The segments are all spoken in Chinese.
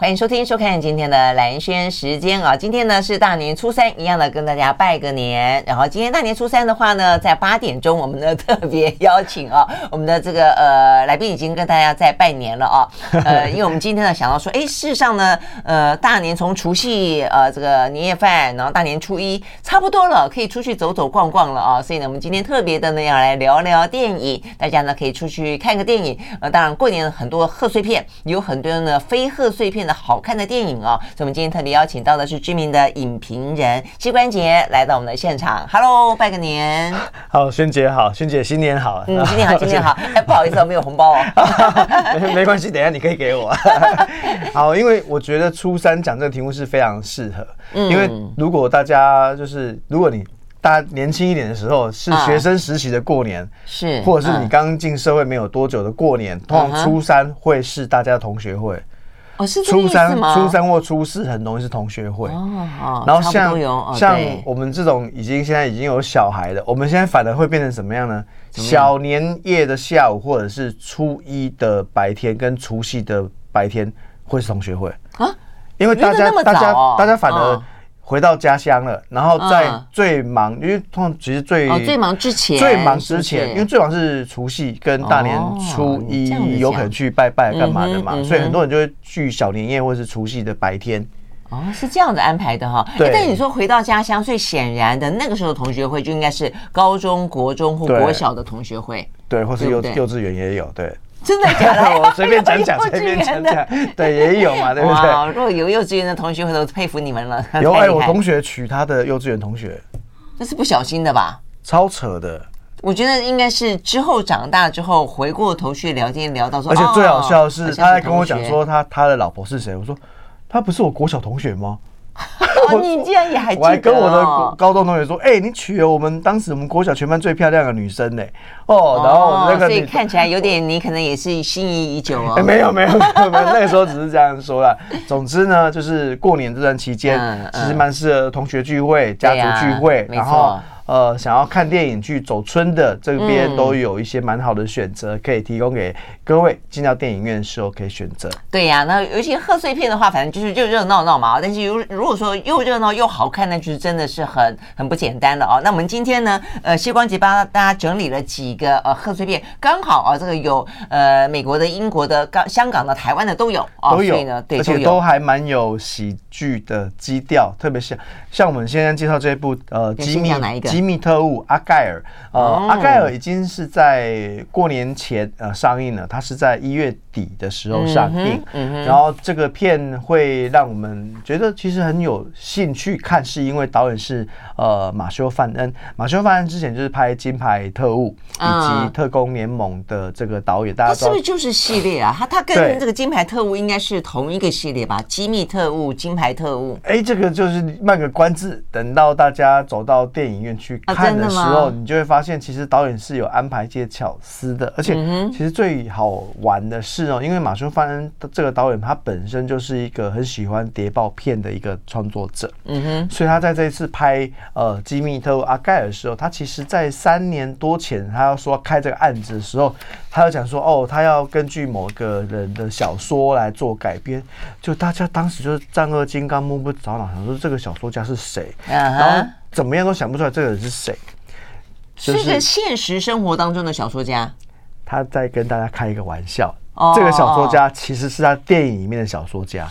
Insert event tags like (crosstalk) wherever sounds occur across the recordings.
欢迎收听、收看今天的兰轩时间啊！今天呢是大年初三，一样的跟大家拜个年。然后今天大年初三的话呢，在八点钟，我们呢 (laughs) 特别邀请啊，我们的这个呃来宾已经跟大家在拜年了啊。呃，因为我们今天呢想到说，哎，事实上呢，呃，大年从除夕呃这个年夜饭，然后大年初一差不多了，可以出去走走逛逛了啊。所以呢，我们今天特别的呢要来聊聊电影，大家呢可以出去看个电影。呃，当然过年很多贺岁片，有很多呢非贺岁片。好看的电影哦，所以我们今天特别邀请到的是知名的影评人膝关节来到我们的现场。Hello，拜个年！(laughs) 好，萱姐好，萱姐新年好。嗯，新年好，(laughs) 新年好。哎，不好意思，我没有红包哦。没 (laughs) 没关系，等一下你可以给我。好，因为我觉得初三讲这个题目是非常适合。嗯，因为如果大家就是如果你大家年轻一点的时候是学生时期的过年，是，或者是你刚进社会没有多久的过年，通常初三会是大家的同学会。哦，是初三、初三或初四很容易是同学会哦，然后像像我们这种已经现在已经有小孩的，我们现在反而会变成什么样呢？小年夜的下午，或者是初一的白天跟除夕的白天会是同学会啊，因为大家大家大家反而。回到家乡了，然后在最忙，因为通常其实最最忙之前，最忙之前，因为最忙是除夕跟大年初一，有可能去拜拜干嘛的嘛，所以很多人就会去小年夜或者是除夕的白天。哦，是这样子安排的哈。对。但你说回到家乡，最显然的那个时候同学会就应该是高中国中或国小的同学会，对，或是幼幼稚园也有，对。真的假的？我 (laughs) 随便讲讲，(laughs) 随便讲讲。对，也有嘛，(laughs) 对不对？如果有幼稚园的同学，我都佩服你们了。有哎，我同学娶他的幼稚园同学，那是不小心的吧？超扯的。我觉得应该是之后长大之后回过头去聊天，聊到说，而且最好笑的是，他在跟我讲说他他的老婆是谁？我说他不是我国小同学吗？哦，你竟然也还记得？我还跟我的高中同学说，哎，你娶了我们当时我们国小全班最漂亮的女生呢。哦，然后那个所以看起来有点，你可能也是心仪已久哦。没有没有没有，那个时候只是这样说啦。总之呢，就是过年这段期间，其实蛮适合同学聚会、家族聚会，然后。呃，想要看电影去走村的这边都有一些蛮好的选择，可以提供给各位进到电影院的时候可以选择。对呀、啊，那尤其贺岁片的话，反正就是就热闹闹嘛。但是如如果说又热闹又好看，那就是真的是很很不简单了哦。那我们今天呢，呃，谢光吉帮大家整理了几个呃贺岁片，刚好啊，这个有呃美国的、英国的、港、香港的、台湾的都有，都有呢，对，而且都还蛮有喜剧的基调，特别是像我们现在介绍这一部呃机密？机密特务阿盖尔，呃，阿盖尔已经是在过年前呃上映了，它是在一月底的时候上映，然后这个片会让我们觉得其实很有兴趣看，是因为导演是呃马修范恩，马修范恩之前就是拍《金牌特务》以及《特工联盟》的这个导演，大家是不是就是系列啊？他他跟这个《金牌特务》应该是同一个系列吧？《机密特务》《金牌特务》哎，这个就是卖个关子，等到大家走到电影院去看。的时候，你就会发现，其实导演是有安排一些巧思的，而且其实最好玩的是哦，因为马修·范恩这个导演他本身就是一个很喜欢谍报片的一个创作者，嗯哼，所以他在这一次拍呃《机密特务阿盖尔》的时候，他其实在三年多前他要说要开这个案子的时候，他要讲说哦，他要根据某个人的小说来做改编，就大家当时就是战恶金刚摸不着脑，想说这个小说家是谁，然后。怎么样都想不出来这个人是谁，是个现实生活当中的小说家。他在跟大家开一个玩笑，这个小说家其实是他电影里面的小说家。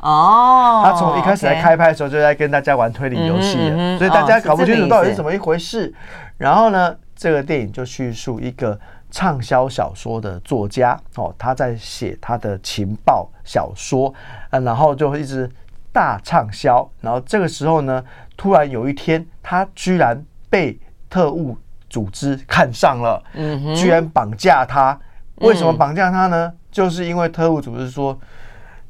哦，他从一开始来开拍的时候就在跟大家玩推理游戏，所以大家搞不清楚到底是怎么一回事。然后呢，这个电影就叙述一个畅销小说的作家哦，他在写他的情报小说，嗯，然后就一直大畅销。然后这个时候呢。突然有一天，他居然被特务组织看上了，嗯，居然绑架他。为什么绑架他呢？就是因为特务组织说，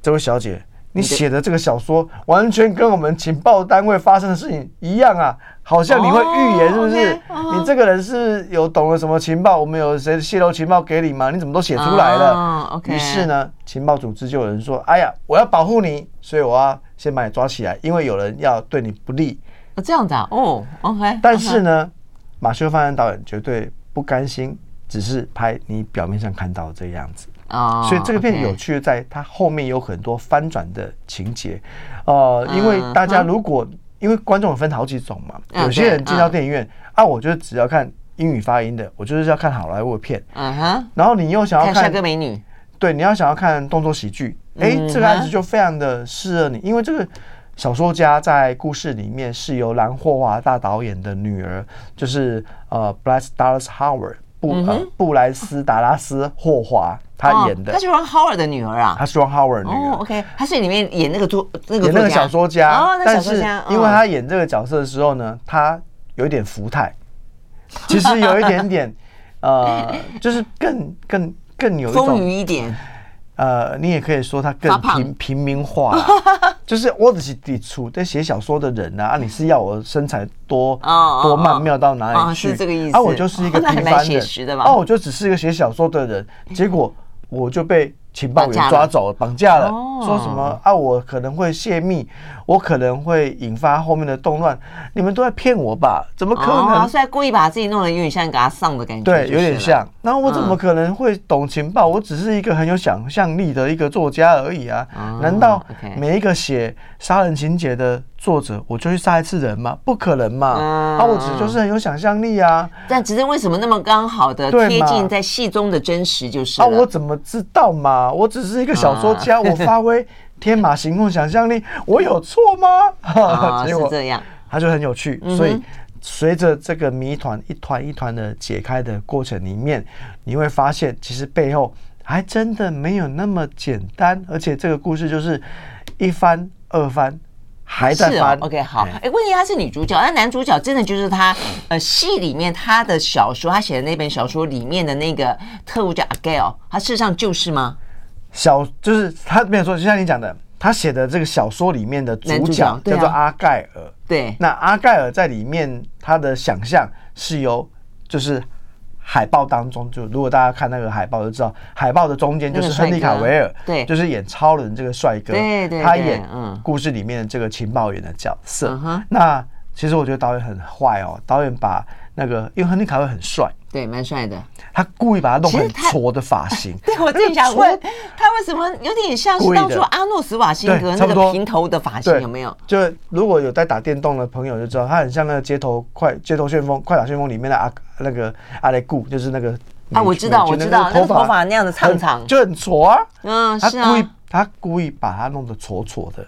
这位小姐。你写的这个小说完全跟我们情报单位发生的事情一样啊，好像你会预言是不是？Oh, uh. 你这个人是有懂了什么情报？我们有谁泄露情报给你吗？你怎么都写出来了？Uh. 于是呢，情报组织就有人说：“哎呀，我要保护你，所以我要先把你抓起来，因为有人要对你不利。”这样子啊？哦，OK。但是呢，马修·范恩导演绝对不甘心，只是拍你表面上看到这个样子。哦，所以这个片有趣的在它后面有很多翻转的情节，呃，因为大家如果因为观众分好几种嘛，有些人进到电影院啊，我就只要看英语发音的，我就是要看好莱坞片，嗯哼，然后你又想要看帅哥美女，对，你要想要看动作喜剧，哎，这个案子就非常的适合你，因为这个小说家在故事里面是由蓝霍华大导演的女儿，就是呃，Bryce Dallas Howard。布呃布莱斯达拉斯霍华他演的，他是 Ron Howard 的女儿啊，他是 Ron Howard 女儿。OK，他是里面演那个作那个演那个小说家，但是因为他演这个角色的时候呢，他有一点福态，其实有一点点 (laughs) 呃，就是更更更有一种丰腴一点。呃，你也可以说他更平平民化，(laughs) 就是我只是抵触在写小说的人呐啊，你是要我身材多多曼妙到哪里去？是这个意思。啊，我就是一个平凡人，哦，我就只是一个写小说的人，结果我就被。情报员抓走了，绑架了，说什么啊？我可能会泄密，我可能会引发后面的动乱。你们都在骗我吧？怎么可能？是在故意把自己弄得有点像给他上的感觉。对，有点像。然后我怎么可能会懂情报？我只是一个很有想象力的一个作家而已啊！难道每一个写杀人情节的作者，我就去杀一次人嘛？不可能嘛！啊，我只就是很有想象力啊。但只是为什么那么刚好的贴近在戏中的真实就是？啊，我怎么知道嘛？啊，我只是一个小说家，我发挥天马行空想象力，我有错吗？啊，(laughs) 是这样，他就很有趣。所以随着这个谜团一团一团的解开的过程里面，你会发现其实背后还真的没有那么简单，而且这个故事就是一翻二翻。还在翻、哦、OK 好，哎、欸，问题她是女主角，那男主角真的就是他，呃，戏里面他的小说，他写的那本小说里面的那个特务叫阿盖尔，他事实上就是吗？小就是他没有说，就像你讲的，他写的这个小说里面的主角叫做阿盖尔，对，啊、对，那阿盖尔在里面他的想象是由就是。海报当中，就如果大家看那个海报就知道，海报的中间就是亨利卡维尔，对，就是演超人这个帅哥，对对，他演故事里面的这个情报员的角色。那其实我觉得导演很坏哦，导演把那个因为亨利卡维很帅。对，蛮帅的。他故意把他弄很挫的发型。(laughs) 对，我正想问他为什么有点像是当初阿诺斯瓦辛格那个平头的发型，有没有？就如果有在打电动的朋友就知道，他很像那个街头快街头旋风快打旋风里面的阿那个阿雷固，就是那个啊，我知道我知道，那个头发那样的长长，就很挫啊。嗯，是啊。他故意把它弄得丑丑的。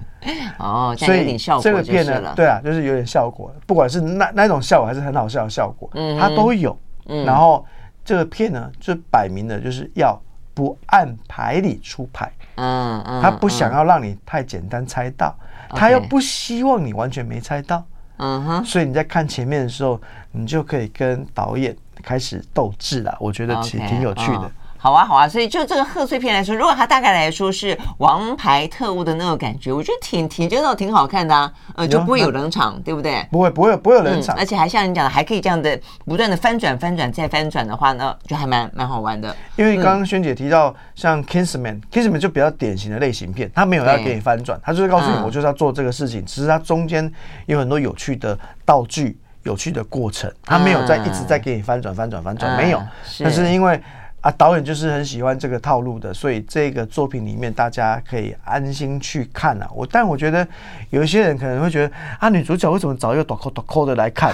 (laughs) 哦，所以这个片呢，对啊，就是有点效果，不管是那那种效果还是很好笑的效果，嗯，他都有。嗯，然后这个片呢，就摆明了就是要不按牌理出牌，嗯嗯，他不想要让你太简单猜到，他又不希望你完全没猜到，嗯哼，所以你在看前面的时候，你就可以跟导演开始斗智了，我觉得其实挺有趣的。好啊，好啊，所以就这个贺岁片来说，如果它大概来说是王牌特务的那种感觉，我觉得挺挺觉得挺好看的啊，呃，就不会有冷场，对不对？不会，不会，不会有冷场，而且还像你讲的，还可以这样的不断的翻转、翻转再翻转的话呢，就还蛮蛮好玩的。因为刚刚萱姐提到像 Kingsman，Kingsman 就比较典型的类型片，它没有要给你翻转，它就是告诉你我就是要做这个事情，只是它中间有很多有趣的道具、有趣的过程，他没有在一直在给你翻转、翻转、翻转，没有，但是因为。啊，导演就是很喜欢这个套路的，所以这个作品里面大家可以安心去看啊。我但我觉得有一些人可能会觉得啊，女主角为什么找一个短扣短扣的来看？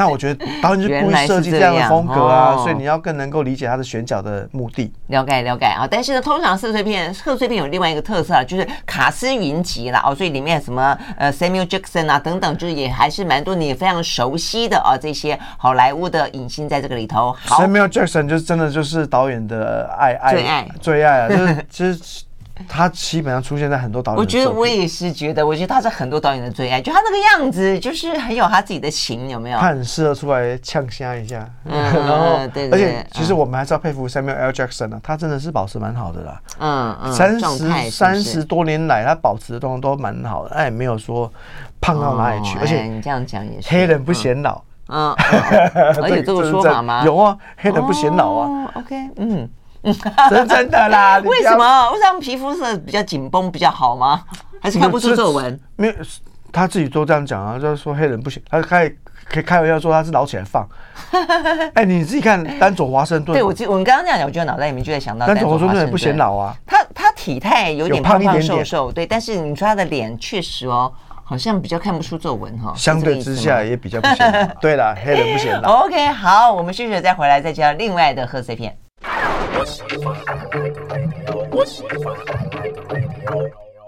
那我觉得导演就故意设计这样的风格啊，所以你要更能够理解他的选角的目的。了解了解啊，但是呢，通常贺岁片贺岁片有另外一个特色啊，就是卡斯云集了哦，所以里面什么呃 Samuel Jackson 啊等等，就是也还是蛮多你也非常熟悉的啊这些好莱坞的影星在这个里头。Samuel Jackson 就真的就是导演的爱爱最爱最爱啊，就是 (laughs) 其实他基本上出现在很多导演。我觉得我也是觉得，我觉得他是很多导演的最爱，就他那个样子，就是很有他自己的型，有没有？他很适合出来呛虾一下，嗯、(laughs) 然后对，对，对，而且其实我们还是要佩服 Samuel L. Jackson 啊，他真的是保持蛮好的啦。嗯嗯，三十三十多年来，他保持的状况都蛮好的，他也没有说胖到哪里去，哦、而且、哎、你这样讲也是，黑人不显老。嗯，(laughs) 而且这个说法吗？有啊，黑人不显老啊。哦、OK，嗯。真 (laughs) 真的啦？(laughs) 为什么？为什么皮肤是比较紧绷比较好吗？(laughs) 还是看不出皱纹？没有，他自己都这样讲啊，就是说黑人不行，他开可以开玩笑说他是老起来放。哎，你自己看丹佐华盛顿，对我记我们刚刚讲，我觉得脑袋里面就在想到丹佐华盛顿不显老啊。他他体态有点胖胖瘦瘦，对，但是你说他的脸确实哦，好像比较看不出皱纹哈。相对之下也比较不显老。对了，黑人不显老。OK，好，我们休息再回来再教另外的贺岁片。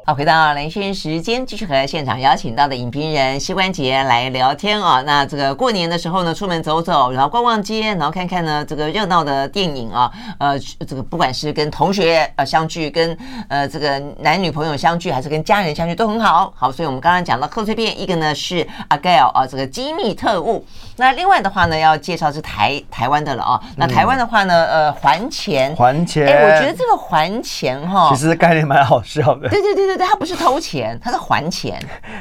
好，回到兰萱时间，继续和现场邀请到的影评人膝关节来聊天啊。那这个过年的时候呢，出门走走，然后逛逛街，然后看看呢这个热闹的电影啊。呃，这个不管是跟同学呃相聚，跟呃这个男女朋友相聚，还是跟家人相聚，都很好。好，所以我们刚刚讲到贺岁片，一个呢是阿盖尔啊，这个机密特务。那另外的话呢，要介绍是台台湾的了啊。那台湾的话呢，呃，还钱，还钱。哎，我觉得这个还钱哈，其实概念蛮好笑的。对对对对。对，他不是偷钱，他是还钱。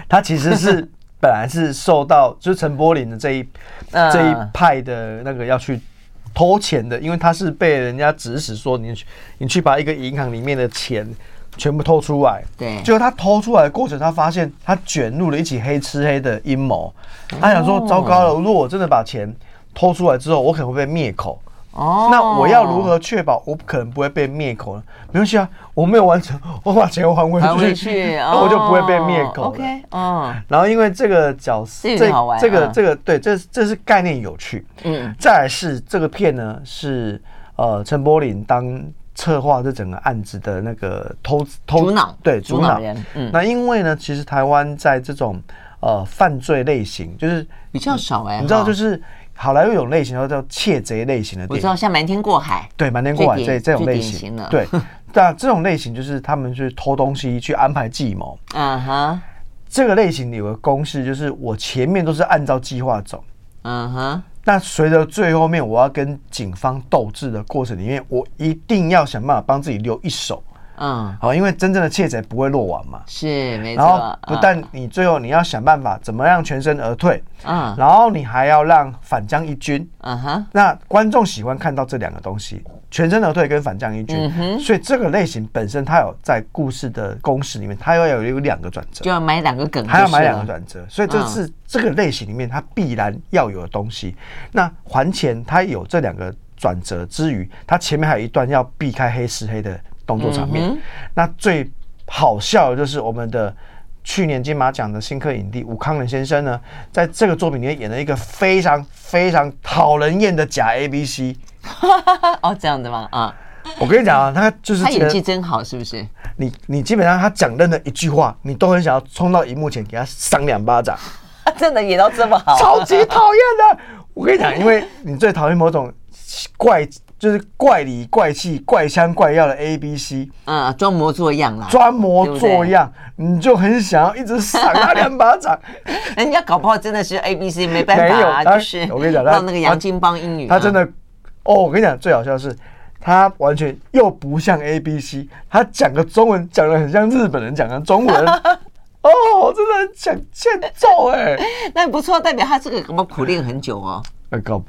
他其实是 (laughs) 本来是受到就是陈柏霖的这一、呃、这一派的那个要去偷钱的，因为他是被人家指使说你去你去把一个银行里面的钱全部偷出来。对，结果他偷出来的过程，他发现他卷入了一起黑吃黑的阴谋。他想说，糟糕了，如果我真的把钱偷出来之后，我可能会被灭口。哦，那我要如何确保我可能不会被灭口呢？没关系啊，我没有完成，我把钱还回去，还回去，(laughs) 那我就不会被灭口。OK，嗯。然后因为这个角色，这这个这个对，这这是概念有趣。嗯。再来是这个片呢，是呃陈柏霖当策划这整个案子的那个偷偷主脑，对主脑人。嗯。那因为呢，其实台湾在这种呃犯罪类型就是比较少哎，你知道就是。好莱坞有类型，叫叫窃贼类型的电影，我知道，像《瞒天过海》。对，《瞒天过海》这这种类型，对，那这种类型就是他们去偷东西，去安排计谋。嗯哼，这个类型有个公式，就是我前面都是按照计划走。嗯哼，那随着最后面我要跟警方斗智的过程里面，我一定要想办法帮自己留一手。嗯，好，因为真正的窃贼不会落网嘛，是没错。然后不但你最后你要想办法怎么样全身而退，嗯，然后你还要让反将一军，嗯哼。那观众喜欢看到这两个东西，全身而退跟反将一军，嗯。所以这个类型本身它有在故事的公式里面，它要有有两个转折，就要买两个梗，还要买两个转折，所以这是这个类型里面它必然要有的东西。那还钱它有这两个转折之余，它前面还有一段要避开黑吃黑的。动作场面，那最好笑的就是我们的去年金马奖的新科影帝吴康仁先生呢，在这个作品里面演了一个非常非常讨人厌的假 A B C。(laughs) 哦，这样的吗？啊，我跟你讲啊，他就是他演技真好，是不是？你你基本上他讲任何一句话，你都很想要冲到荧幕前给他扇两巴掌。(laughs) 真的演到这么好，超级讨厌的。我跟你讲，因为你最讨厌某种怪。就是怪里怪气、怪腔怪调的 A B C，嗯，装模作样啦，装模作样，你就很想要一直扇他两巴掌。(laughs) 人家搞不好真的是 A B C，没办法啊，就是我跟你讲，让那个杨金帮英语，他真的哦，我跟你讲，最好笑的是他完全又不像 A B C，他讲个中文讲的很像日本人讲的中文，(laughs) 哦，真的很想欠揍哎，(laughs) 那不错，代表他这个什么苦练很久哦，搞。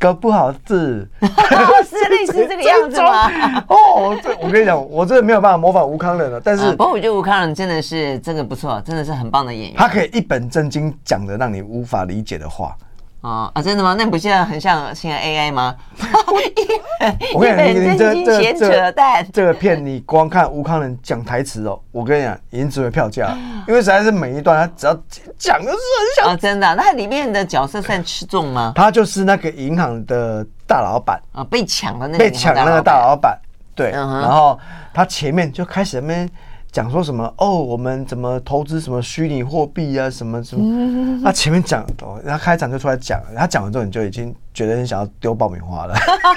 搞不好是，(laughs) 是类似这个样子吗？哦，这我跟你讲，我真的没有办法模仿吴康仁了。但是，不过我觉得吴康仁真的是真的不错，真的是很棒的演员。他可以一本正经讲的让你无法理解的话。哦啊，真的吗？那不现在很像现在 AI 吗？(laughs) 我跟你讲，你这这这这个片，你光看吴康仁讲台词哦，我跟你讲，已经值回票价。(gasps) 因为实在是每一段他只要讲的是很像啊，真的。那里面的角色算吃重吗？他就是那个银行的大老板啊，被抢的那个被抢那个大老板。对，然后他前面就开始那边讲说什么哦，我们怎么投资什么虚拟货币啊，什么什么？他前面讲，然后开场就出来讲，他讲完之后你就已经觉得很想要丢爆米花了。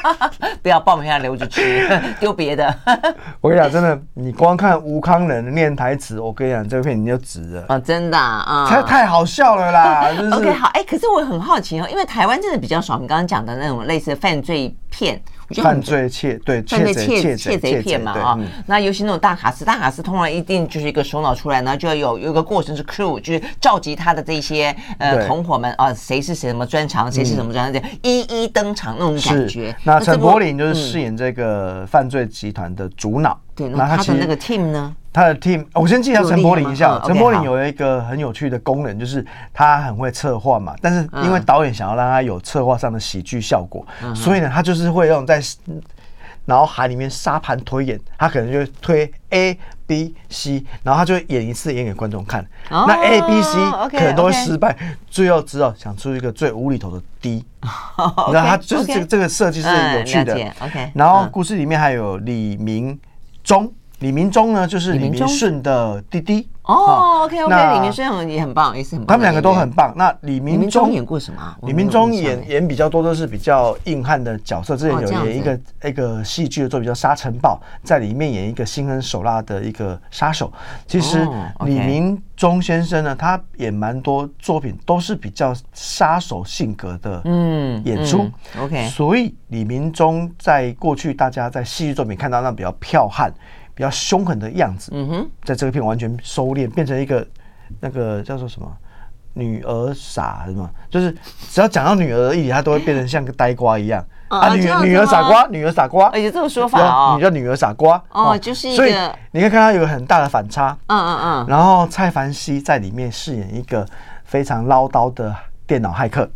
(laughs) 不要爆米花留着吃，(laughs) 丢别的。(laughs) 我跟你讲，真的，你光看吴康仁念台词，我跟你讲，这个片你就值了啊！真的啊，太太好笑了啦。OK，好，哎、欸，可是我很好奇哦，因为台湾真的比较少，你刚刚讲的那种类似犯罪片。犯罪窃对犯罪窃窃贼片嘛啊，那尤其那种大卡司，大卡司通常一定就是一个首脑出来呢，就要有有一个过程是 crew，就是召集他的这些呃同伙们啊，谁是谁什么专长，谁是什么专长，这一一登场那种感觉。那陈柏霖就是饰演这个犯罪集团的主脑，对，那他的那个 team 呢？他的 team，我先介绍陈柏霖一下。陈柏霖有一个很有趣的功能，就是他很会策划嘛。但是因为导演想要让他有策划上的喜剧效果，所以呢，他就是会用在脑海里面沙盘推演。他可能就推 A、B、C，然后他就演一次演给观众看。那 A、B、C 可能都会失败，最后只好想出一个最无厘头的 D。然后他就是这个这个设计是有趣的。OK。然后故事里面还有李明中李明忠呢，就是李明顺的弟弟哦。OK OK，李明顺也很棒，也是很棒。他们两个都很棒。那李明忠演过什么？李明忠演演比较多都是比较硬汉的角色。之前有演一个一个戏剧的作品叫《沙尘暴》，在里面演一个心狠手辣的一个杀手。其实李明忠先生呢，他演蛮多作品都是比较杀手性格的嗯演出。OK，所以李明忠在过去大家在戏剧作品看到那比较剽悍。比较凶狠的样子，嗯哼，在这个片完全收敛，变成一个那个叫做什么女儿傻是吗？就是只要讲到女儿的议题，他都会变成像个呆瓜一样。啊，女女儿傻瓜，女儿傻瓜，有这种说法哦，你叫女儿傻瓜哦，就是一个，所以你可以看到有个很大的反差，嗯嗯嗯，然后蔡凡熙在里面饰演一个非常唠叨的电脑骇客。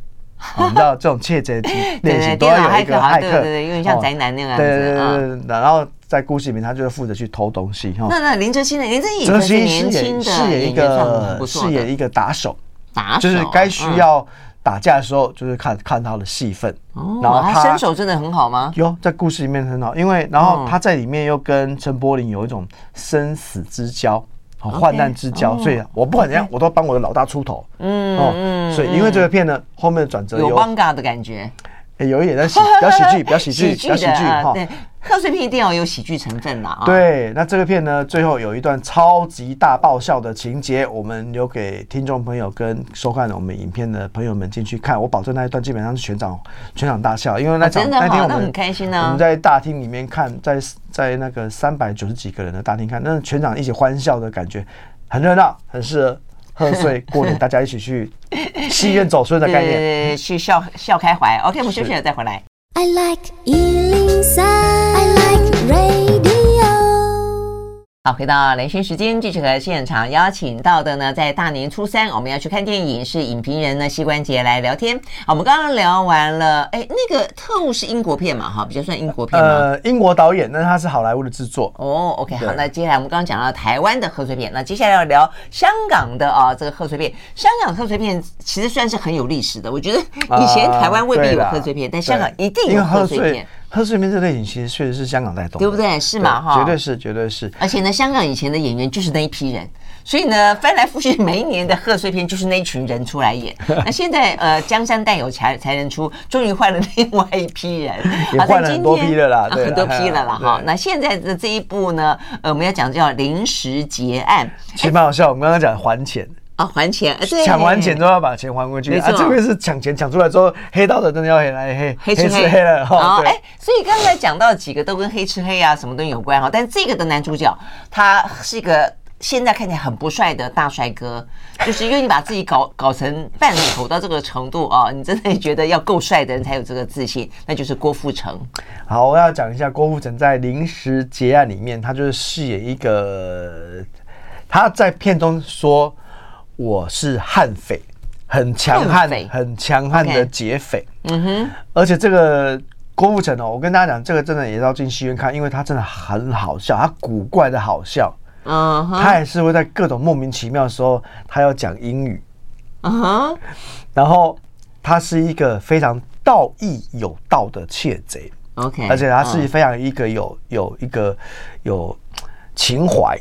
你知道这种窃贼类型都要有一个骇客，对对对，有点像宅男那样子。对对对，然后在故事里面，他就是负责去偷东西。那那林哲欣呢？林哲熹演年轻的饰演一个饰演一个打手，打手就是该需要打架的时候，就是看看他的戏份。然后他身手真的很好吗？有，在故事里面很好，因为然后他在里面又跟陈柏霖有一种生死之交。患难之交，所以我不管怎样，我都要帮我的老大出头。嗯哦，所以因为这个片呢，后面的转折有邦嘎的感觉，有一点在喜，(laughs) 比较喜剧，比较喜剧，比较喜剧哈。对，贺岁片一定要有喜剧成分的啊。对，那这个片呢，最后有一段超级大爆笑的情节，我们留给听众朋友跟收看我们影片的朋友们进去看。我保证那一段基本上是全场全场大笑，因为那场那天我们很开心呢。我们在大厅里面看，在在那个三百九十几个人的大厅看，那全场一起欢笑的感觉，很热闹，很适合贺岁过年大家一起去戏院走春的概念，对对对，去笑笑开怀。OK，我们休息了再回来。I like 好，回到兰萱时间，继续和现场邀请到的呢，在大年初三我们要去看电影，是影评人呢膝关节来聊天。好，我们刚刚聊完了，哎，那个特务是英国片嘛？哈，比较算英国片吗？呃，英国导演，那他是好莱坞的制作。哦，OK，好，那接下来我们刚刚讲到台湾的贺岁片，那接下来要聊香港的啊，这个贺岁片。香港贺岁片其实算是很有历史的，我觉得以前台湾未必有贺岁片，但香港一定有贺岁片。贺岁片这类型其实确实是香港带动，对不对？是嘛？哈，绝对是，绝对是。而且呢，香港以前的演员就是那一批人，所以呢，翻来覆去，每一年的贺岁片就是那一群人出来演。(laughs) 那现在呃，江山代有才才人出，终于换了另外一批人，也换了很多批了啦，很多批了啦。哈，那现在的这一部呢，呃，我们要讲叫《临时结案》，其实蛮好笑。我们刚刚讲还钱。啊，还钱！抢完钱之后要把钱还回去。啊，这边是抢钱抢出来之后，黑道的真的要黑来黑，黑吃黑了哈。哎，所以刚才讲到几个都跟黑吃黑啊，什么东西有关哈。但这个的男主角，他是一个现在看起来很不帅的大帅哥，就是因为你把自己搞搞成半丑到这个程度啊，你真的觉得要够帅的人才有这个自信，那就是郭富城。好，我要讲一下郭富城在《临时结案》里面，他就是饰演一个他在片中说。我是悍匪，很强悍，很强悍的劫匪。嗯哼，而且这个郭富城哦，我跟大家讲，这个真的也要进戏院看，因为他真的很好笑，他古怪的好笑。嗯哼，他也是会在各种莫名其妙的时候，他要讲英语。嗯哼，然后他是一个非常道义有道的窃贼。OK，而且他是非常一个有有一个有情怀。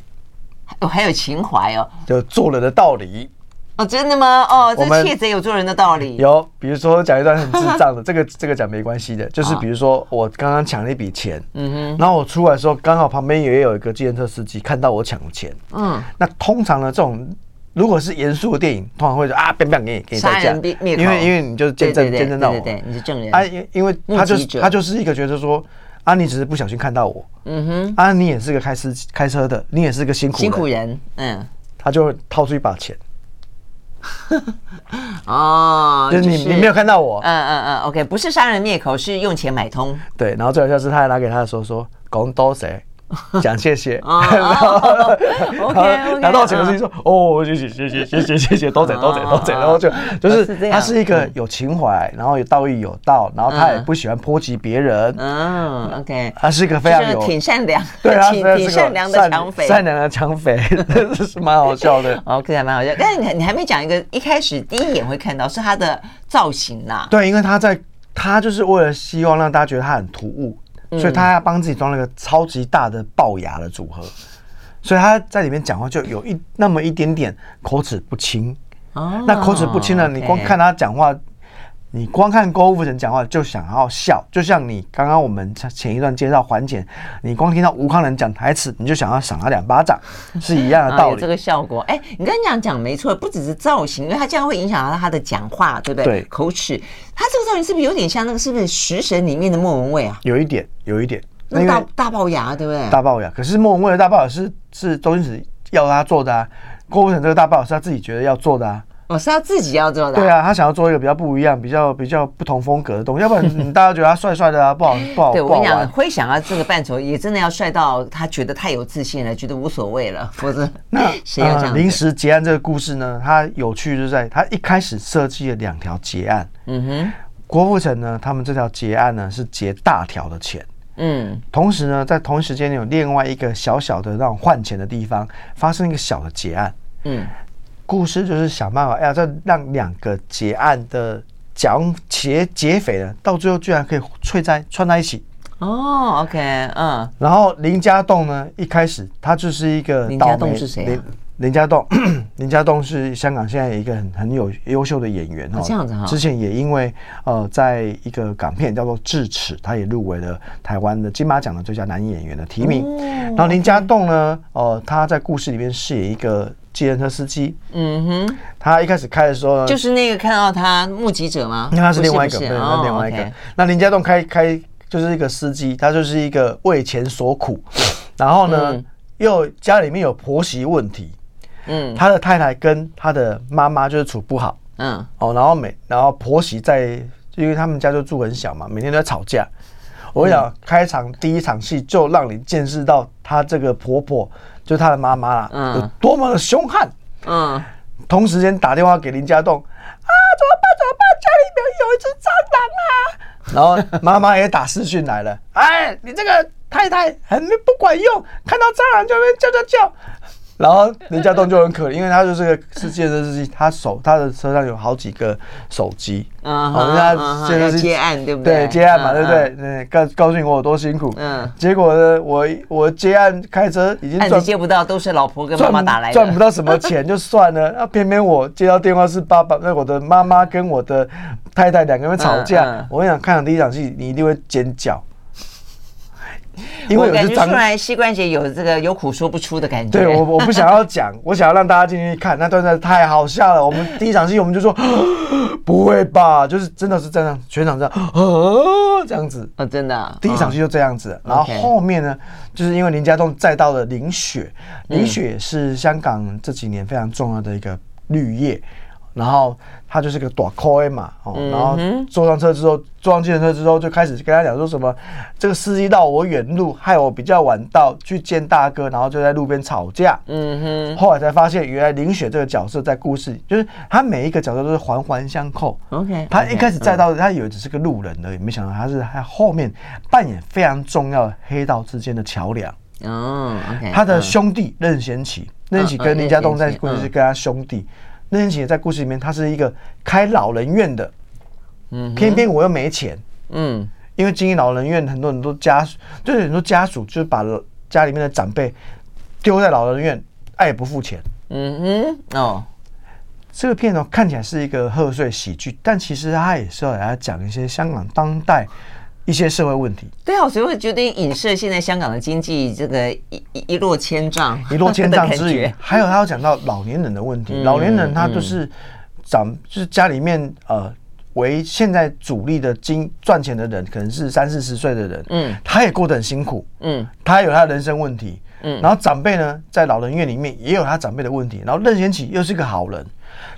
哦，还有情怀哦，就做人的道理。哦，真的吗？哦，这窃贼有做人的道理。有，比如说讲一段很智障的，(laughs) 这个这个讲没关系的，就是比如说我刚刚抢了一笔钱，嗯哼，然后我出来的时候，刚好旁边也有一个计程车司机看到我抢了钱，嗯，那通常呢，这种如果是严肃的电影，通常会说啊，别别给你给你代价，因为因为你就是见证见证到我，对，你是证人啊，因因为他就是他就是一个觉得说啊，你只是不小心看到我，嗯哼，啊，你也是个开司开车的，你也是个辛苦辛苦人，嗯，他就会掏出一把钱。(laughs) 哦，就是你，你没有看到我。嗯嗯嗯，OK，不是杀人灭口，是用钱买通。对，然后最好笑是，他还拿给他的时候说：“讲多谢。” (laughs) 讲谢谢，(laughs) 然后 OK，拿到钱的时候说哦，谢谢谢谢谢谢谢谢，多谢多谢多谢，然后就就是他是一个有情怀，然后有道义有道，然后他也不喜欢波及别人，嗯，OK，他是一个非常有挺善良，对啊，挺善良的 (laughs) 抢匪，善良的抢匪，这是蛮好笑的，OK，还蛮好笑。但是你你还没讲一个，一开始第一眼会看到是他的造型呐，对，因为他在他就是为了希望让大家觉得他很突兀。所以他要帮自己装了个超级大的龅牙的组合，所以他在里面讲话就有一那么一点点口齿不清。哦，那口齿不清呢？你光看他讲话。你光看郭富城讲话就想要笑，就像你刚刚我们前一段介绍环节，你光听到吴康仁讲台词，你就想要赏他两巴掌，是一样的道理。有这个效果。哎，你刚刚讲讲没错，不只是造型，因为他这样会影响到他的讲话，对不对？对。口齿，他这个造型是不是有点像那个？是不是食神里面的莫文蔚啊？有一点，有一点。那大大龅牙，对不对？大龅牙，可是莫文蔚的大龅牙是是周星驰要他做的啊，郭富城这个大龅牙是他自己觉得要做的啊。哦，是他自己要做的。对啊，他想要做一个比较不一样、比较比较不同风格的东西，要不然 (laughs) 大家觉得他帅帅的啊，不好 (laughs) 不好。对，我跟你讲，会想要这个范畴，也真的要帅到他觉得太有自信了，觉得无所谓了，否则 (laughs) 那谁要这样？临时结案这个故事呢，它有趣就在他一开始设计了两条结案。嗯哼，郭富城呢，他们这条结案呢是结大条的钱。嗯，同时呢，在同一时间有另外一个小小的那种换钱的地方发生一个小的结案。嗯。故事就是想办法，要再让两个结案的讲劫劫匪呢，到最后居然可以串在串在一起。哦，OK，嗯。然后林家栋呢，一开始他就是一个林家栋是谁啊？林家栋，(coughs) 林家栋是香港现在一个很很有优秀的演员哦。这样子哈。之前也因为呃，在一个港片叫做《智齿》，他也入围了台湾的金马奖的最佳男演员的提名。然后林家栋呢，呃，他在故事里面饰演一个计程车司机。嗯哼。他一开始开的时候呢，就是那个看到他目击者吗？那他是另外一个，对，那另外一个。那林家栋开开就是一个司机，他就是一个为钱所苦，(laughs) 然后呢，又家里面有婆媳问题。嗯，他的太太跟他的妈妈就是处不好，嗯，哦，然后每然后婆媳在，因为他们家就住很小嘛，每天都在吵架。我想开场第一场戏就让你见识到他这个婆婆，就是他的妈妈啦，嗯，有多么的凶悍，嗯，同时间打电话给林家栋，啊，怎么办？怎么办？家里面有一只蟑螂啊！(laughs) 然后妈妈也打视讯来了，哎，你这个太太很不管用，看到蟑螂就会叫叫叫。然后林家栋就很可怜，因为他就是个是计程车司机，他手他的车上有好几个手机，嗯，人家计程车司机接案对不对？对，接案嘛，对不对？嗯，告告诉你我有多辛苦，嗯，结果呢，我我接案开车已经赚接不到，都是老婆跟妈妈打来的，赚不到什么钱就算了，那 (laughs) 偏偏我接到电话是爸爸，那我的妈妈跟我的太太两个人吵架，我跟你讲，看了第一场戏，你一定会尖叫。(laughs) 因为我感觉出来膝关节有这个有苦说不出的感觉。对，我我不想要讲，我想要让大家进去看，那段真的太好笑了。我们第一场戏我们就说 (gasps) 不会吧，就是真的是这样，全场这样啊这样子啊，真的。第一场戏就这样子，然后后面呢，就是因为林家栋再到了林雪，林雪是香港这几年非常重要的一个绿叶，然后。他就是个大块嘛，哦，然后坐上车之后，坐上计程车之后，就开始跟他讲说什么，这个司机到我远路，害我比较晚到去见大哥，然后就在路边吵架。嗯哼，后来才发现，原来林雪这个角色在故事里，就是他每一个角色都是环环相扣。OK，他一开始再到，他以为只是个路人而已，没想到他是他后面扮演非常重要的黑道之间的桥梁。哦，OK，他的兄弟任贤齐，任贤齐跟林家栋在故事是跟他兄弟。任贤齐在故事里面，他是一个开老人院的，嗯，偏偏我又没钱，嗯，因为经营老人院，很多人都家属，就是很多家属就是把家里面的长辈丢在老人院，爱也不付钱。嗯哼，哦，这个片呢看起来是一个贺岁喜剧，但其实它也是要来讲一些香港当代一些社会问题。对啊，所以我觉得影射现在香港的经济这个一一落千丈，(laughs) 一落千丈之余，还有他要讲到老年人的问题。嗯、老年人他都是长，就是家里面呃。为现在主力的经赚钱的人，可能是三四十岁的人，嗯，他也过得很辛苦，嗯，他有他的人生问题，嗯，然后长辈呢，在老人院里面也有他长辈的问题，然后任贤齐又是个好人，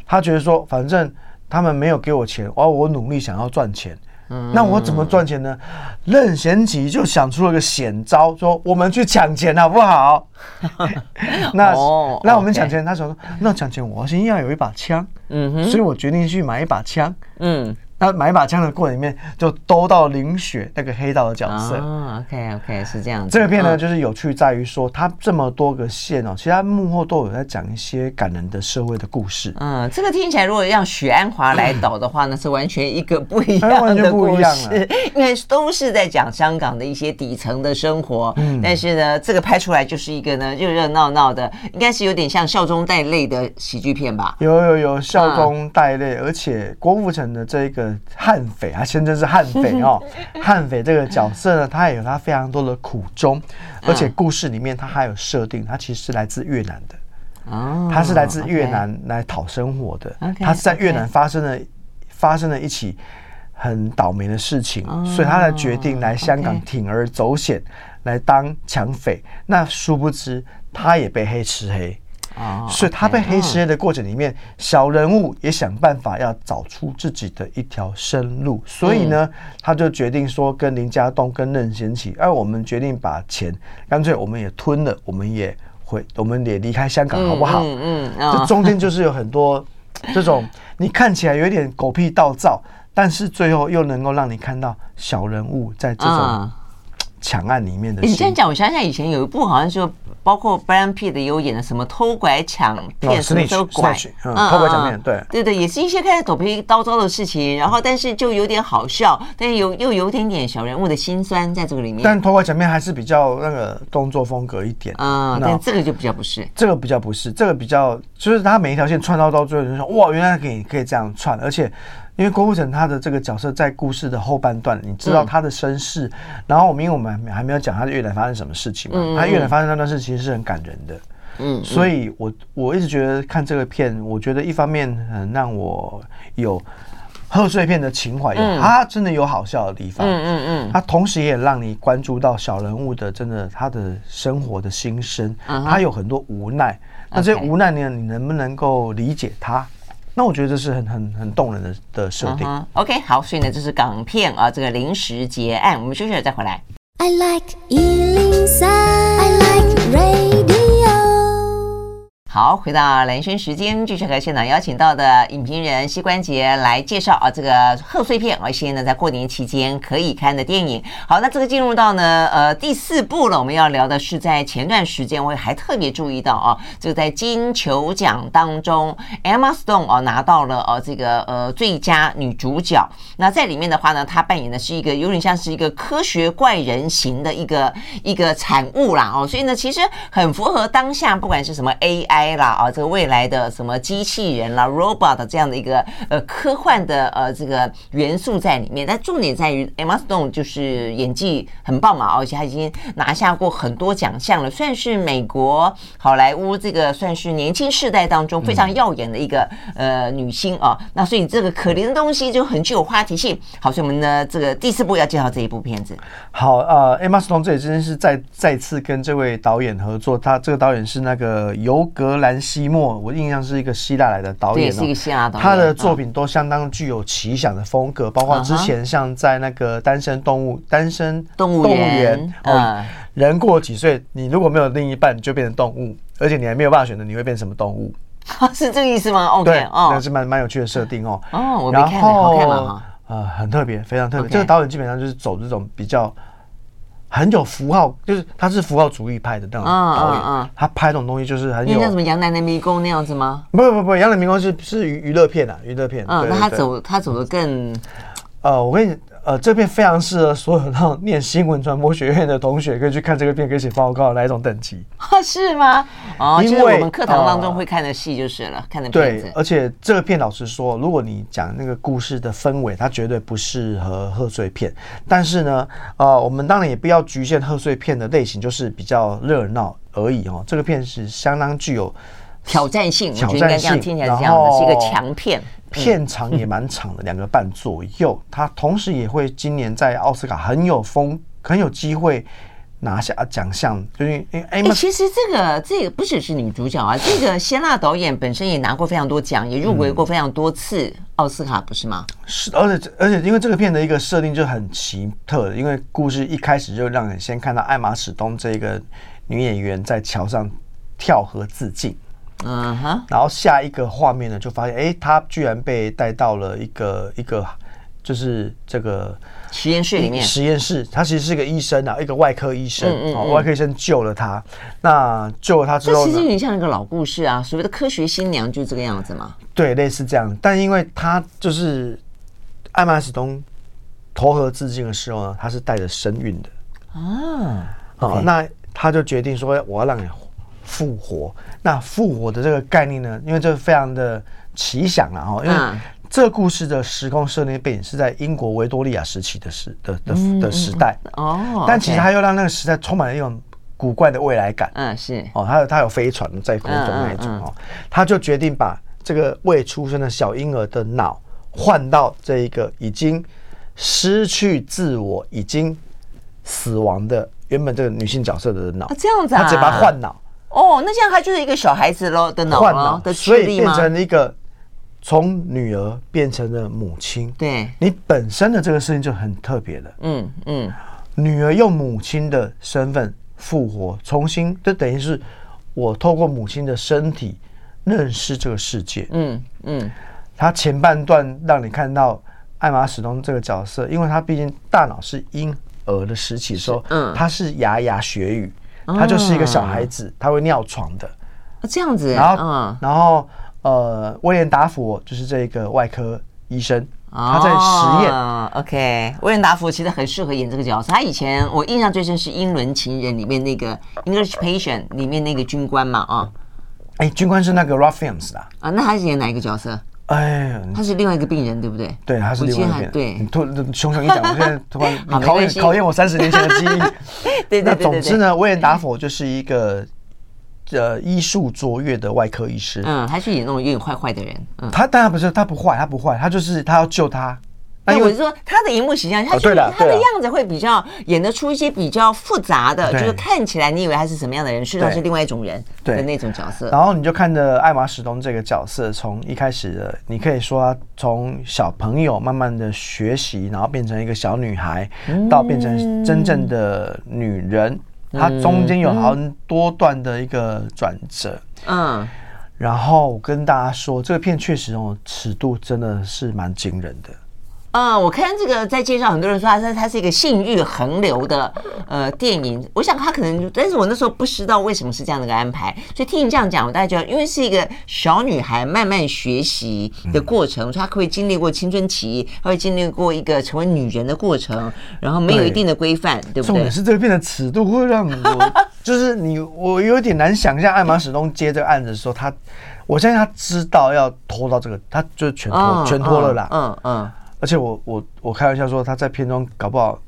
他觉得说，反正他们没有给我钱，而我努力想要赚钱。那我怎么赚钱呢？任贤齐就想出了个险招，说我们去抢钱好不好？(laughs) 那那我们抢钱，他说那抢钱我先要有一把枪，嗯哼，所以我决定去买一把枪，嗯。那买一把枪的过程里面，就兜到林雪那个黑道的角色。哦，OK OK，是这样子。这个片呢，就是有趣在于说，它这么多个线哦，其实它幕后都有在讲一些感人的社会的故事。嗯，这个听起来如果让许鞍华来导的话，呢是完全一个不一样的故事，(laughs) 因为都是在讲香港的一些底层的生活。嗯，但是呢，这个拍出来就是一个呢热热闹闹的，应该是有点像笑中带泪的喜剧片吧？有有有笑中带泪，而且郭富城的这个。悍匪啊，先生是悍匪 (laughs) 哦。悍匪这个角色呢，他也有他非常多的苦衷，而且故事里面他还有设定，他其实是来自越南的。哦，他是来自越南来讨生活的。他是在越南发生了发生了一起很倒霉的事情，所以他才决定来香港铤而走险来当抢匪。那殊不知他也被黑吃黑。所以他被黑实验的过程里面，小人物也想办法要找出自己的一条生路。所以呢，他就决定说，跟林家栋、跟任贤齐，哎，我们决定把钱干脆我们也吞了，我们也回，我们也离开香港，好不好？嗯嗯。这中间就是有很多这种你看起来有点狗屁倒灶，但是最后又能够让你看到小人物在这种抢案里面的。你这样讲，我想想以前有一部好像说。包括 bran Pitt 的有演的什么偷拐抢骗什么都拐，嗯，偷拐抢骗，对对对，也是一些看起来狗屁倒灶的事情，然后但是就有点好笑，但是有又有点点小人物的辛酸在这个里面。但偷拐抢骗还是比较那个动作风格一点，嗯，但这个就比较不是，这个比较不是，这个比较就是他每一条线串到到最后，就说哇，原来可以可以这样串，而且。因为郭富城他的这个角色在故事的后半段，你知道他的身世，然后我们因为我们还没有讲他在越南发生什么事情嘛，他越南发生那段事其实是很感人的，嗯，所以我我一直觉得看这个片，我觉得一方面很让我有贺岁片的情怀，有他真的有好笑的地方，嗯嗯嗯，他同时也让你关注到小人物的真的他的生活的心声，他有很多无奈，那这些无奈呢，你能不能够理解他？那我觉得这是很很很动人的的设定。Uh huh. OK，好，所以呢，这是港片啊，这个临时结案，我们休息了再回来。I like 103, I like 好，回到兰萱时间，继续和现场邀请到的影评人膝关节来介绍啊，这个贺岁片啊，一些呢在过年期间可以看的电影。好，那这个进入到呢呃第四部了，我们要聊的是在前段时间我也还特别注意到啊，这个在金球奖当中，Emma Stone 啊拿到了呃这个呃最佳女主角。那在里面的话呢，她扮演的是一个有点像是一个科学怪人型的一个一个产物啦哦，所以呢其实很符合当下不管是什么 AI。啦啊，这个未来的什么机器人啦，robot 这样的一个呃科幻的呃这个元素在里面，但重点在于 Emma Stone 就是演技很棒嘛，而且她已经拿下过很多奖项了，算是美国好莱坞这个算是年轻世代当中非常耀眼的一个呃女星啊。那所以这个可怜的东西就很具有话题性。好，所以我们呢这个第四部要介绍这一部片子。好，呃，Emma Stone 这也真是再再次跟这位导演合作，他这个导演是那个尤格。格兰西莫，我印象是一个希腊来的导演，是一个希腊导演，他的作品都相当具有奇想的风格，包括之前像在那个单身动物、单身动物园哦，人过几岁，你如果没有另一半，你就变成动物，而且你还没有办法选择你会变什么动物，(laughs) 是这个意思吗？OK，对，那是蛮蛮有趣的设定哦。哦，我没看，好看吗？呃，很特别，非常特别。这个导演基本上就是走这种比较。很有符号，就是他是符号主义派的那种导演，他拍这种东西就是很有。像什么《羊男的迷宫》那样子吗？不不不，《羊男的迷宫》是是娱娱乐片啊，娱乐片。嗯，那他走他走的更……呃，我跟你呃，这片非常适合所有那种念新闻传播学院的同学，可以去看这个片，可以写报告的那一种等级。(laughs) 是吗？哦，因为课堂当中会看的戏就是了，呃、看的片子。对，而且这个片老实说，如果你讲那个故事的氛围，它绝对不适合贺岁片。但是呢，呃，我们当然也不要局限贺岁片的类型，就是比较热闹而已哦。这个片是相当具有挑战性，挑战性，我觉得应该这样听起来是这样的，是一个强片。片长也蛮长的，两个半左右。它同时也会今年在奥斯卡很有风，很有机会拿下奖项。就是哎，哎，其实这个这个不只是女主角啊，这个谢娜导演本身也拿过非常多奖，也入围过非常多次奥斯卡，不是吗？是，而且而且因为这个片的一个设定就很奇特，因为故事一开始就让人先看到艾玛史东这个女演员在桥上跳河自尽。嗯哼，然后下一个画面呢，就发现，哎，他居然被带到了一个一个，就是这个实验室里面。实验室，他其实是个医生啊，一个外科医生。嗯，嗯，嗯外科医生救了他。那救了他之后，这其实有点像一个老故事啊，所谓的科学新娘就是这个样子嘛。对，类似这样。但因为他就是艾玛史东投河自尽的时候呢，他是带着身孕的啊。好，那他就决定说，我要让你。复活，那复活的这个概念呢？因为这非常的奇想啊，哈，因为这个故事的时空设定背景是在英国维多利亚时期的时的的的时代。哦，但其实他又让那个时代充满了一种古怪的未来感，嗯，是。哦，他有他有飞船在空中那种哦，他就决定把这个未出生的小婴儿的脑换到这一个已经失去自我、已经死亡的原本这个女性角色的脑，这样子啊，他直接把它换脑。哦，那这样他就是一个小孩子喽的脑了的，所以变成一个从女儿变成了母亲。对，你本身的这个事情就很特别的。嗯嗯，女儿用母亲的身份复活，重新就等于是我透过母亲的身体认识这个世界。嗯嗯，他前半段让你看到艾玛史东这个角色，因为他毕竟大脑是婴儿的时期的时候，嗯，他是牙牙学语。他就是一个小孩子，他会尿床的，这样子。然后，然后，呃，威廉达佛就是这个外科医生，他在实验。OK，威廉达福其实很适合演这个角色。他以前我印象最深是《英伦情人》里面那个 English Patient 里面那个军官嘛，啊，哎，军官是那个 Ralph Fiennes 的啊。那他是演哪一个角色？哎呀，他是另外一个病人，对不对？对，他是另外一个病人。对，你突然熊熊一讲，我现在 (laughs) 突然你考验考验我三十年前的记忆。(laughs) 对对对。那总之呢，威廉达佛就是一个呃医术卓越的外科医师。嗯，他是演那种有点坏坏的人。嗯，他当然不是，他不坏，他不坏，他就是他要救他。那我是说，他的荧幕形象，他他的样子会比较演得出一些比较复杂的，就是看起来你以为他是什么样的人，实际上是另外一种人的那种角色。然后你就看着艾玛史东这个角色，从一开始的，你可以说他从小朋友慢慢的学习，然后变成一个小女孩，到变成真正的女人，她中间有好多段的一个转折。嗯，然后我跟大家说，这个片确实哦，尺度真的是蛮惊人的。嗯，我看这个在介绍，很多人说它是它是一个性欲横流的呃电影。我想他可能，但是我那时候不知道为什么是这样的一个安排。所以听你这样讲，我大概觉得，因为是一个小女孩慢慢学习的过程，她会经历过青春期，她会经历过一个成为女人的过程，然后没有一定的规范，对，不对？重点是这个片的尺度会让我，就是你我有点难想象艾玛史东接这个案子的时候，他我相信他知道要拖到这个，他就全拖、嗯、全拖了啦。嗯嗯。嗯而且我我我开玩笑说，他在片中搞不好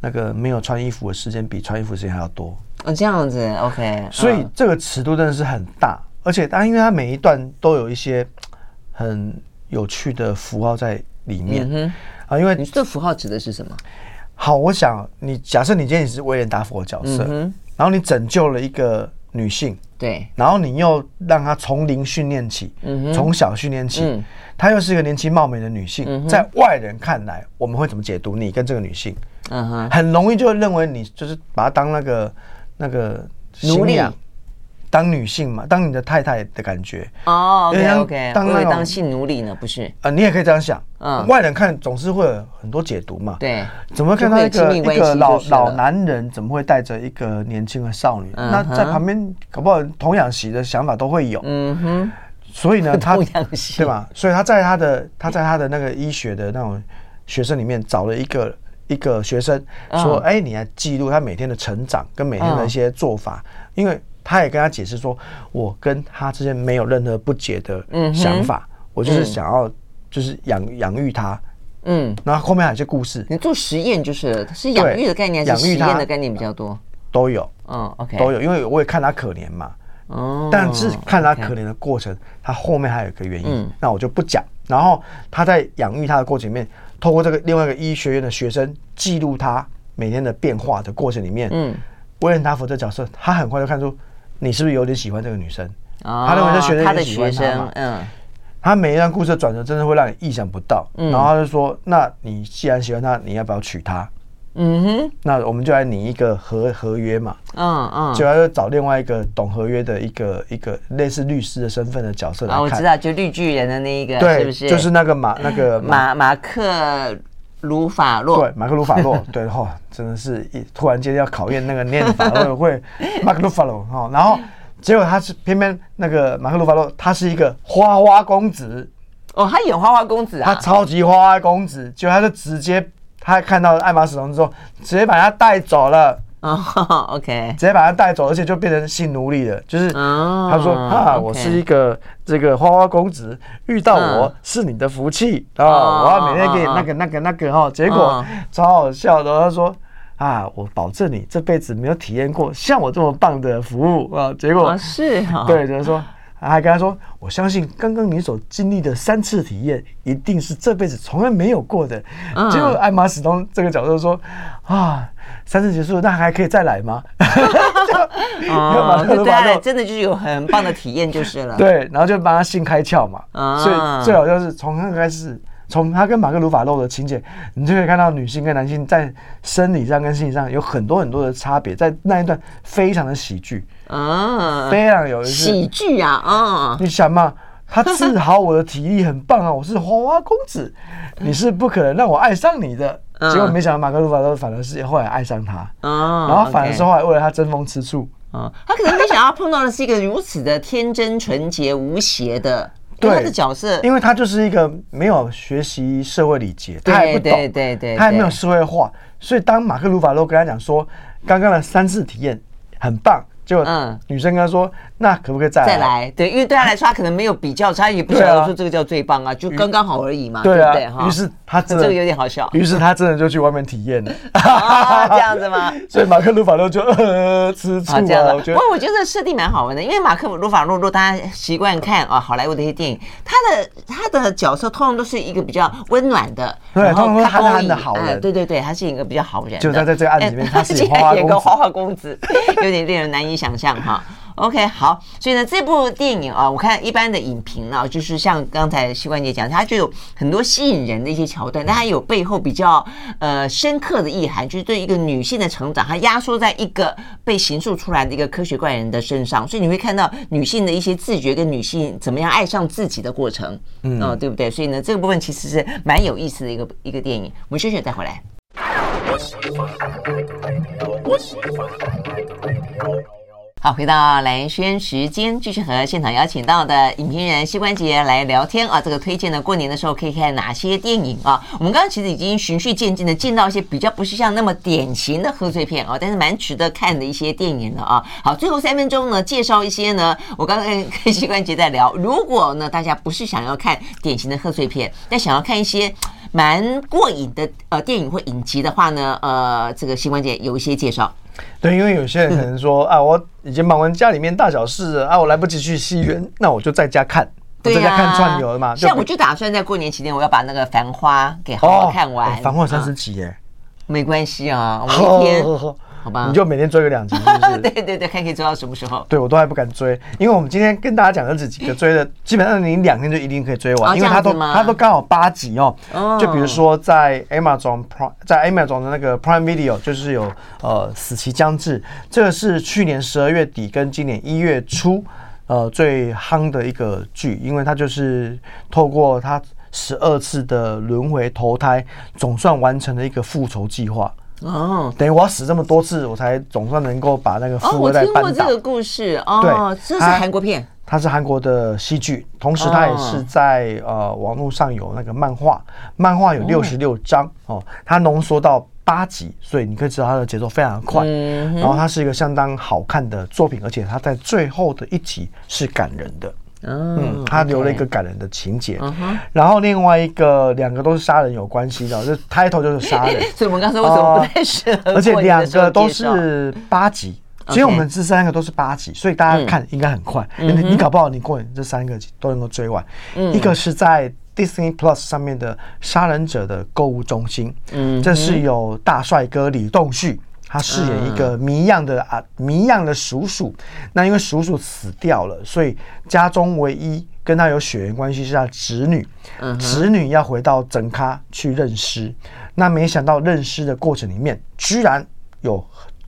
那个没有穿衣服的时间比穿衣服时间还要多。哦，这样子，OK。所以这个尺度真的是很大，而且当然，因为它每一段都有一些很有趣的符号在里面。嗯啊，因为你这符号指的是什么？好，我想你假设你今天你是威廉达佛的角色，然后你拯救了一个女性，对，然后你又让她从零训练起，从小训练起。她又是一个年轻貌美的女性，在外人看来，我们会怎么解读你跟这个女性？嗯哼，很容易就会认为你就是把她当那个那个奴隶，当女性嘛，当你的太太的感觉。哦，OK OK，当那当性奴隶呢？不是？啊，你也可以这样想。嗯，外人看总是会有很多解读嘛。对，怎么会看到一个一个老老男人，怎么会带着一个年轻的少女？那在旁边搞不好童养媳的想法都会有。嗯哼。所以呢，(laughs) 他对吧？所以他在他的他在他的那个医学的那种学生里面找了一个一个学生说：“哎、欸，你来记录他每天的成长跟每天的一些做法，因为他也跟他解释说，我跟他之间没有任何不解的想法，我就是想要就是养养育他。”嗯，然后后面还有些故事。你做实验就是是养育的概念，还是实验的概念比较多？都有，嗯，OK，都有。因为我也看他可怜嘛，哦，但是看他可怜的过程，他后面还有一个原因，那我就不讲。然后他在养育他的过程里面，透过这个另外一个医学院的学生记录他每天的变化的过程里面，嗯，威廉达福这角色，他很快就看出你是不是有点喜欢这个女生，他认为他学生嗯。他每一段故事的转折，真的会让你意想不到。嗯，然后他就说：“那你既然喜欢他，你要不要娶她？”嗯哼，那我们就来拟一个合合约嘛。嗯嗯，就要找另外一个懂合约的一个一个类似律师的身份的角色来看。我知道，就绿巨人的那一个，对，是不是？就是那个马那个马马克鲁法洛。对，马克鲁法洛。(laughs) 对，哈，真的是一突然间要考验那个念法会会 (laughs) 马克鲁法洛哈，然后。结果他是偏偏那个马克鲁法洛，他是一个花花公子哦，他演花花公子啊，他超级花花公子，结果他就直接他看到艾玛史东之后，直接把他带走了哦，OK，直接把他带走，而且就变成性奴隶了，就是他说啊，我是一个这个花花公子，遇到我是你的福气啊，我要每天给你那个那个那个哈，结果超好笑的，他说。啊！我保证你这辈子没有体验过像我这么棒的服务啊！结果是哈，对，就是说，还跟他说，我相信刚刚你所经历的三次体验，一定是这辈子从来没有过的。结果艾玛史东这个角色说，啊，三次结束，那还可以再来吗？(laughs) (laughs) 哦，对，真的就是有很棒的体验就是了。(laughs) 对，然后就帮他性开窍嘛。所以最好就是从那开始。从他跟马克鲁法洛的情节，你就可以看到女性跟男性在生理上跟心理上有很多很多的差别，在那一段非常的喜剧啊，非常有。喜剧啊，啊！你想嘛，他治好我的体力很棒啊，我是花花公子，你是不可能让我爱上你的。结果没想到马克鲁法洛反而是后来爱上他啊，然后反而是后来为了他争风吃醋啊。他可能没想到碰到的是一个如此的天真纯洁无邪的。对他的角色，因为他就是一个没有学习社会礼节，他也不懂，对对对，他还没有社会化，所以当马克鲁法洛跟他讲说，刚刚的三次体验很棒。就嗯，女生跟他说：“那可不可以再来？”再来，对，因为对他来说，他可能没有比较，他也不晓得说这个叫最棒啊，就刚刚好而已嘛，对不对？哈。于是他这个有点好笑。于是他真的就去外面体验了，这样子吗？(laughs) 所以马克鲁法洛就呃吃醋了。这样子。不过我觉得设定蛮好玩的，因为马克鲁法洛，如果大家习惯看啊好莱坞的一些电影，他的他的角色通常都是一个比较温暖的，对，通常憨憨的好人。对对对，他是一个比较好人。就他在这个案子里面，他是演个 (laughs) 花花公子，(laughs) 有点令人难以想象哈。OK，好，所以呢，这部电影啊，我看一般的影评呢、啊，就是像刚才膝关节讲，它就有很多吸引人的一些桥段，但它有背后比较呃深刻的意涵，就是对一个女性的成长，它压缩在一个被形塑出来的一个科学怪人的身上，所以你会看到女性的一些自觉跟女性怎么样爱上自己的过程，嗯、呃，对不对？所以呢，这个部分其实是蛮有意思的一个一个电影。我们休息再回来。好，回到蓝轩时间，继续和现场邀请到的影评人膝关节来聊天啊。这个推荐的过年的时候可以看哪些电影啊？我们刚刚其实已经循序渐进的进到一些比较不是像那么典型的贺岁片啊，但是蛮值得看的一些电影了啊。好，最后三分钟呢，介绍一些呢。我刚刚跟膝关节在聊，如果呢大家不是想要看典型的贺岁片，但想要看一些蛮过瘾的呃电影或影集的话呢，呃，这个膝关节有一些介绍。对，因为有些人可能说啊，我已经忙完家里面大小事了啊，我来不及去戏院，那我就在家看，对在家看串流了嘛。像我就打算在过年期间，我要把那个《繁花》给好好看完。《繁花》三十集耶，没关系啊，我一天。好吧，你就每天追个两集，是是？(laughs) 对对对，看可以追到什么时候？对，我都还不敢追，因为我们今天跟大家讲的这几个追的，基本上你两天就一定可以追完，因为它都它都刚好八集哦。就比如说在 Amazon Prime，在 Amazon 的那个 Prime Video，就是有呃死期将至，这个是去年十二月底跟今年一月初呃最夯的一个剧，因为它就是透过它十二次的轮回投胎，总算完成了一个复仇计划。哦，等于我要死这么多次，我才总算能够把那个富二代扳倒。哦，我听过这个故事哦，对，这是韩国片，它是韩国的戏剧，同时它也是在呃网络上有那个漫画，漫画有六十六章哦，它浓缩到八集，所以你可以知道它的节奏非常的快。嗯、然后它是一个相当好看的作品，而且它在最后的一集是感人的。嗯，他留了一个感人的情节。然后另外一个两个都是杀人有关系的，这 title 就是杀人。(laughs) 所以我们刚才为什么不太适合？而且两个都是八集。其实我们这三个都是八集，所以大家看应该很快。你你搞不好你过年这三个都能够追完。一个是在 Disney Plus 上面的《杀人者的购物中心》，嗯，这是有大帅哥李栋旭，他饰演一个谜样的啊谜样的叔叔。那因为叔叔死掉了，所以家中唯一跟他有血缘关系是他侄女，侄女要回到整咖去认尸。那没想到认尸的过程里面，居然有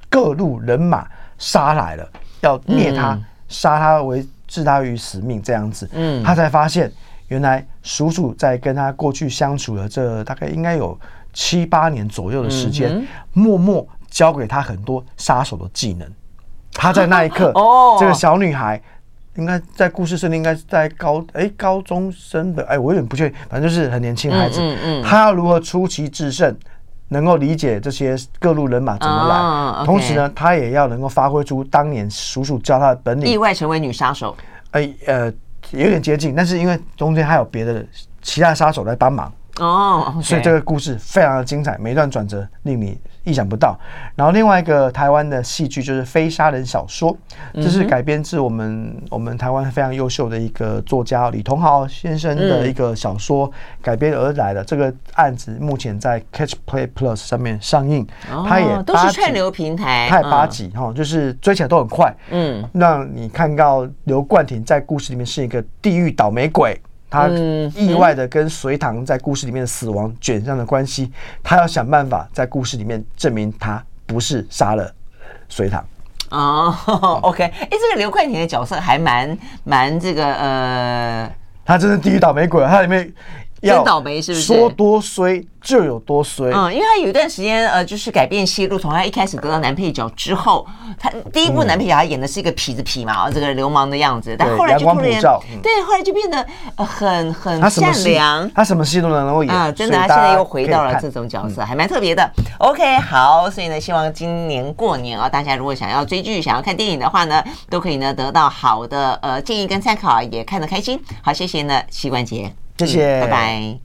各路人马。杀来了，要灭他，杀他为置他于死命这样子。嗯，他才发现，原来叔叔在跟他过去相处了这大概应该有七八年左右的时间，默默教给他很多杀手的技能。他在那一刻，(laughs) 哦，这个小女孩应该在故事设定应该在高哎高中生的哎，我有点不确定，反正就是很年轻的孩子。嗯嗯，他要如何出奇制胜？能够理解这些各路人马怎么来，oh, 同时呢，他也要能够发挥出当年叔叔教他的本领，意外成为女杀手。哎，呃，有点接近，但是因为中间还有别的其他杀手来帮忙哦，oh, okay. 所以这个故事非常的精彩，每一段转折令你。意想不到，然后另外一个台湾的戏剧就是《非杀人小说》，这是改编自我们我们台湾非常优秀的一个作家李同豪先生的一个小说改编而来的。这个案子目前在 Catch Play Plus 上面上映，它也都是串流平台，它也八集哈，就是追起来都很快，嗯，让你看到刘冠廷在故事里面是一个地狱倒霉鬼。他意外的跟隋唐在故事里面的死亡卷上的关系，他要想办法在故事里面证明他不是杀了隋唐。哦，(laughs) OK，哎，这个刘冠廷的角色还蛮蛮这个呃，他真是地狱倒霉鬼，他里面。真倒霉是不是？说多衰就有多衰。嗯，因为他有一段时间呃，就是改变戏路，从他一开始得到男配角之后，他第一部男配角他演的是一个痞子痞嘛，这个流氓的样子，但后来就突然对，后来就变得呃很很善良，他什么戏都能够演啊，真的，他现在又回到了这种角色，还蛮特别的。OK，好，所以呢，希望今年过年啊，大家如果想要追剧、想要看电影的话呢，都可以呢得到好的呃建议跟参考，也看得开心。好，谢谢呢，膝关节。谢谢，拜拜。